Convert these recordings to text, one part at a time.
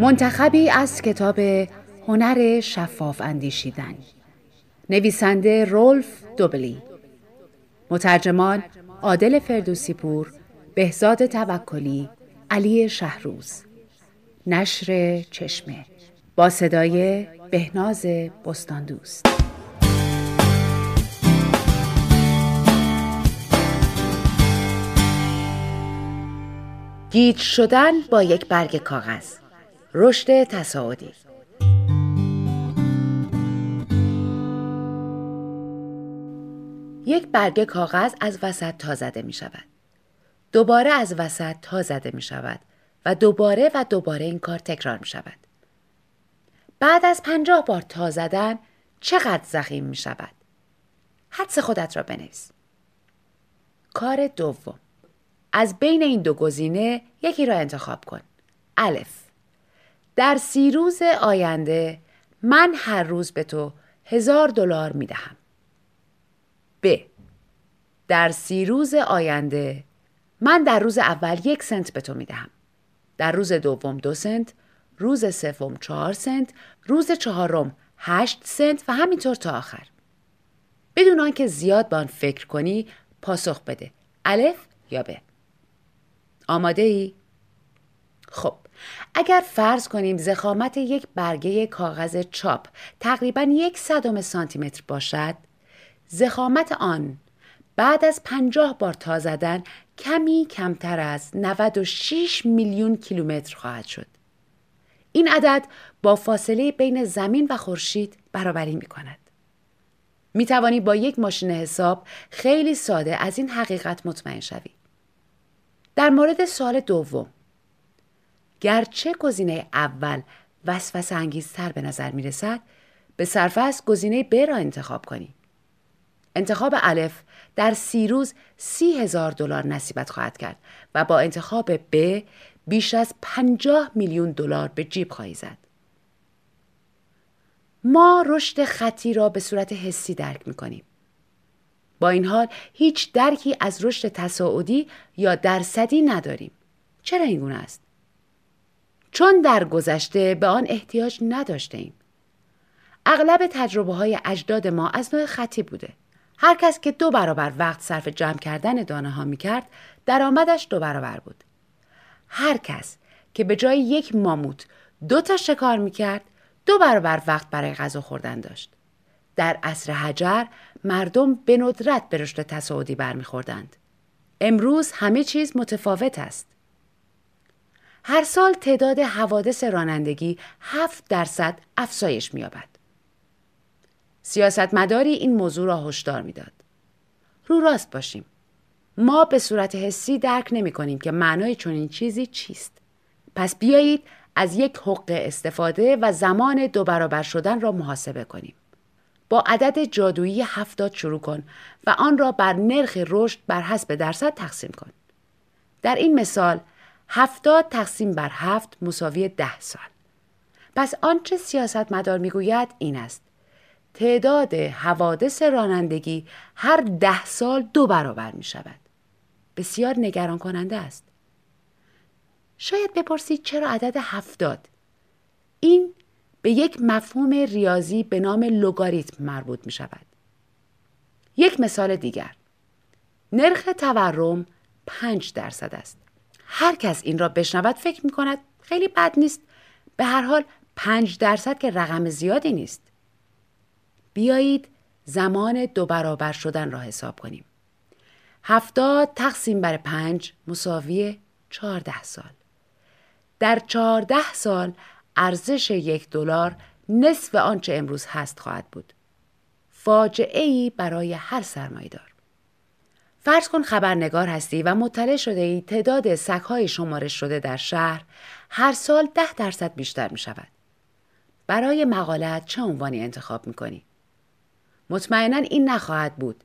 منتخبی از کتاب هنر شفاف اندیشیدن. نویسنده رولف دوبلی. مترجمان عادل فردوسی پور بهزاد توکلی علی شهروز. نشر چشمه. با صدای بهناز بستان دوست گیج شدن با یک برگ کاغذ. رشد تصاعدی یک برگ کاغذ از وسط تا زده می شود. دوباره از وسط تا زده می شود و دوباره و دوباره این کار تکرار می شود. بعد از پنجاه بار تا زدن چقدر زخیم می شود؟ حدس خودت را بنویس. کار دوم از بین این دو گزینه یکی را انتخاب کن. الف در سی روز آینده من هر روز به تو هزار دلار می دهم. ب در سی روز آینده من در روز اول یک سنت به تو می دهم. در روز دوم دو سنت، روز سوم چهار سنت، روز چهارم هشت سنت و همینطور تا آخر. بدون آنکه زیاد به آن فکر کنی پاسخ بده. الف یا ب. آماده ای؟ خب اگر فرض کنیم زخامت یک برگه کاغذ چاپ تقریبا یک صدم سانتی باشد زخامت آن بعد از پنجاه بار تا زدن کمی کمتر از 96 میلیون کیلومتر خواهد شد. این عدد با فاصله بین زمین و خورشید برابری می کند. می توانی با یک ماشین حساب خیلی ساده از این حقیقت مطمئن شوی. در مورد سال دوم گرچه گزینه اول وسوسه انگیزتر به نظر می رسد به صرف است گزینه ب را انتخاب کنی. انتخاب الف در سی روز سی هزار دلار نصیبت خواهد کرد و با انتخاب ب بیش از پنجاه میلیون دلار به جیب خواهی زد. ما رشد خطی را به صورت حسی درک می کنیم. با این حال هیچ درکی از رشد تصاعدی یا درصدی نداریم. چرا این گونه است؟ چون در گذشته به آن احتیاج نداشته ایم. اغلب تجربه های اجداد ما از نوع خطی بوده. هر کس که دو برابر وقت صرف جمع کردن دانه ها می کرد درآمدش دو برابر بود. هر کس که به جای یک ماموت دو تا شکار می کرد دو برابر وقت برای غذا خوردن داشت. در عصر حجر مردم به ندرت به رشد تصاعدی برمیخوردند. امروز همه چیز متفاوت است. هر سال تعداد حوادث رانندگی هفت درصد افزایش می‌یابد. سیاستمداری این موضوع را هشدار می‌داد. رو راست باشیم. ما به صورت حسی درک نمی کنیم که معنای چنین چیزی چیست. پس بیایید از یک حقه استفاده و زمان دو برابر شدن را محاسبه کنیم. با عدد جادویی هفتاد شروع کن و آن را بر نرخ رشد بر حسب درصد تقسیم کن. در این مثال هفتاد تقسیم بر هفت مساوی ده سال. پس آنچه سیاست مدار می‌گوید این است. تعداد حوادث رانندگی هر ده سال دو برابر می شود. بسیار نگران کننده است. شاید بپرسید چرا عدد هفتاد؟ این به یک مفهوم ریاضی به نام لوگاریتم مربوط می شود. یک مثال دیگر. نرخ تورم پنج درصد است. هر کس این را بشنود فکر می کند خیلی بد نیست. به هر حال پنج درصد که رقم زیادی نیست. بیایید زمان دو برابر شدن را حساب کنیم. هفتاد تقسیم بر پنج مساوی چهارده سال. در چهارده سال ارزش یک دلار نصف آنچه امروز هست خواهد بود. فاجعه ای برای هر سرمایدار. فرض کن خبرنگار هستی و مطلع شده ای تعداد سگهای شمارش شده در شهر هر سال ده درصد بیشتر می شود. برای مقالت چه عنوانی انتخاب می کنی؟ مطمئنا این نخواهد بود.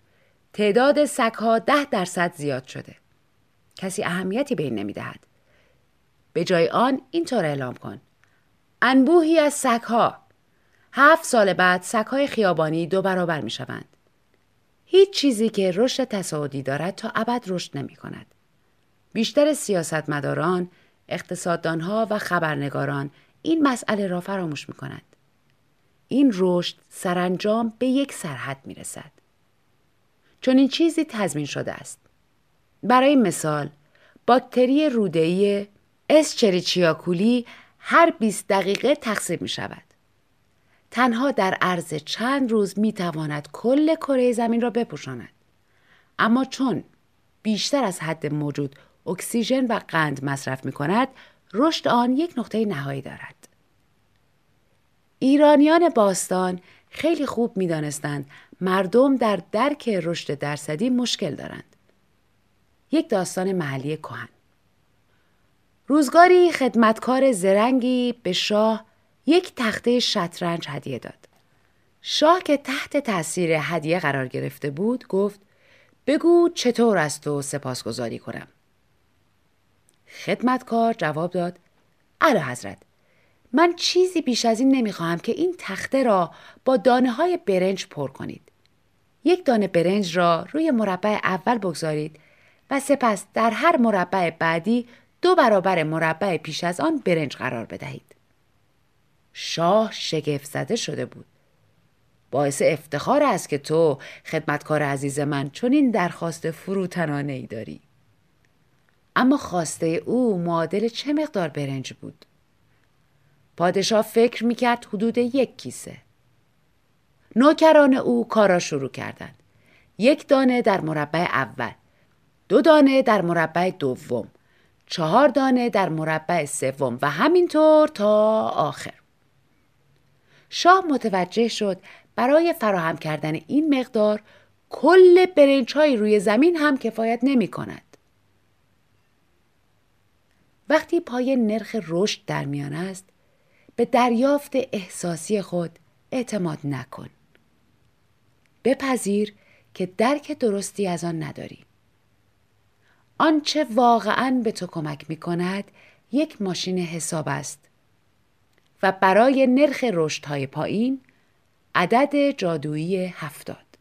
تعداد سگها ده درصد زیاد شده. کسی اهمیتی به این نمی دهد. به جای آن اینطور اعلام کن. انبوهی از سگها هفت سال بعد سگهای خیابانی دو برابر می شوند. هیچ چیزی که رشد تصاعدی دارد تا ابد رشد نمی کند. بیشتر سیاستمداران، اقتصاددانها و خبرنگاران این مسئله را فراموش می کند. این رشد سرانجام به یک سرحد می رسد. چون این چیزی تضمین شده است. برای مثال باکتری رودهی اسچریچیاکولی هر 20 دقیقه تقسیم می شود. تنها در عرض چند روز می تواند کل کره زمین را بپوشاند. اما چون بیشتر از حد موجود اکسیژن و قند مصرف می کند، رشد آن یک نقطه نهایی دارد. ایرانیان باستان خیلی خوب می دانستند مردم در درک رشد درصدی مشکل دارند. یک داستان محلی کهن روزگاری خدمتکار زرنگی به شاه یک تخته شطرنج هدیه داد. شاه که تحت تاثیر هدیه قرار گرفته بود گفت بگو چطور از تو سپاسگزاری کنم. خدمتکار جواب داد اعلی حضرت من چیزی بیش از این نمی‌خواهم که این تخته را با دانه های برنج پر کنید. یک دانه برنج را روی مربع اول بگذارید و سپس در هر مربع بعدی دو برابر مربع پیش از آن برنج قرار بدهید. شاه شگفت زده شده بود. باعث افتخار است که تو خدمتکار عزیز من چون این درخواست فروتنانه ای داری. اما خواسته او معادل چه مقدار برنج بود؟ پادشاه فکر می‌کرد حدود یک کیسه. نوکران او کارا شروع کردند. یک دانه در مربع اول، دو دانه در مربع دوم، چهار دانه در مربع سوم و همینطور تا آخر. شاه متوجه شد برای فراهم کردن این مقدار کل برنج های روی زمین هم کفایت نمی کند. وقتی پای نرخ رشد در میان است به دریافت احساسی خود اعتماد نکن. بپذیر که درک درستی از آن نداری. آنچه واقعا به تو کمک می کند یک ماشین حساب است و برای نرخ رشدهای پایین عدد جادویی هفتاد.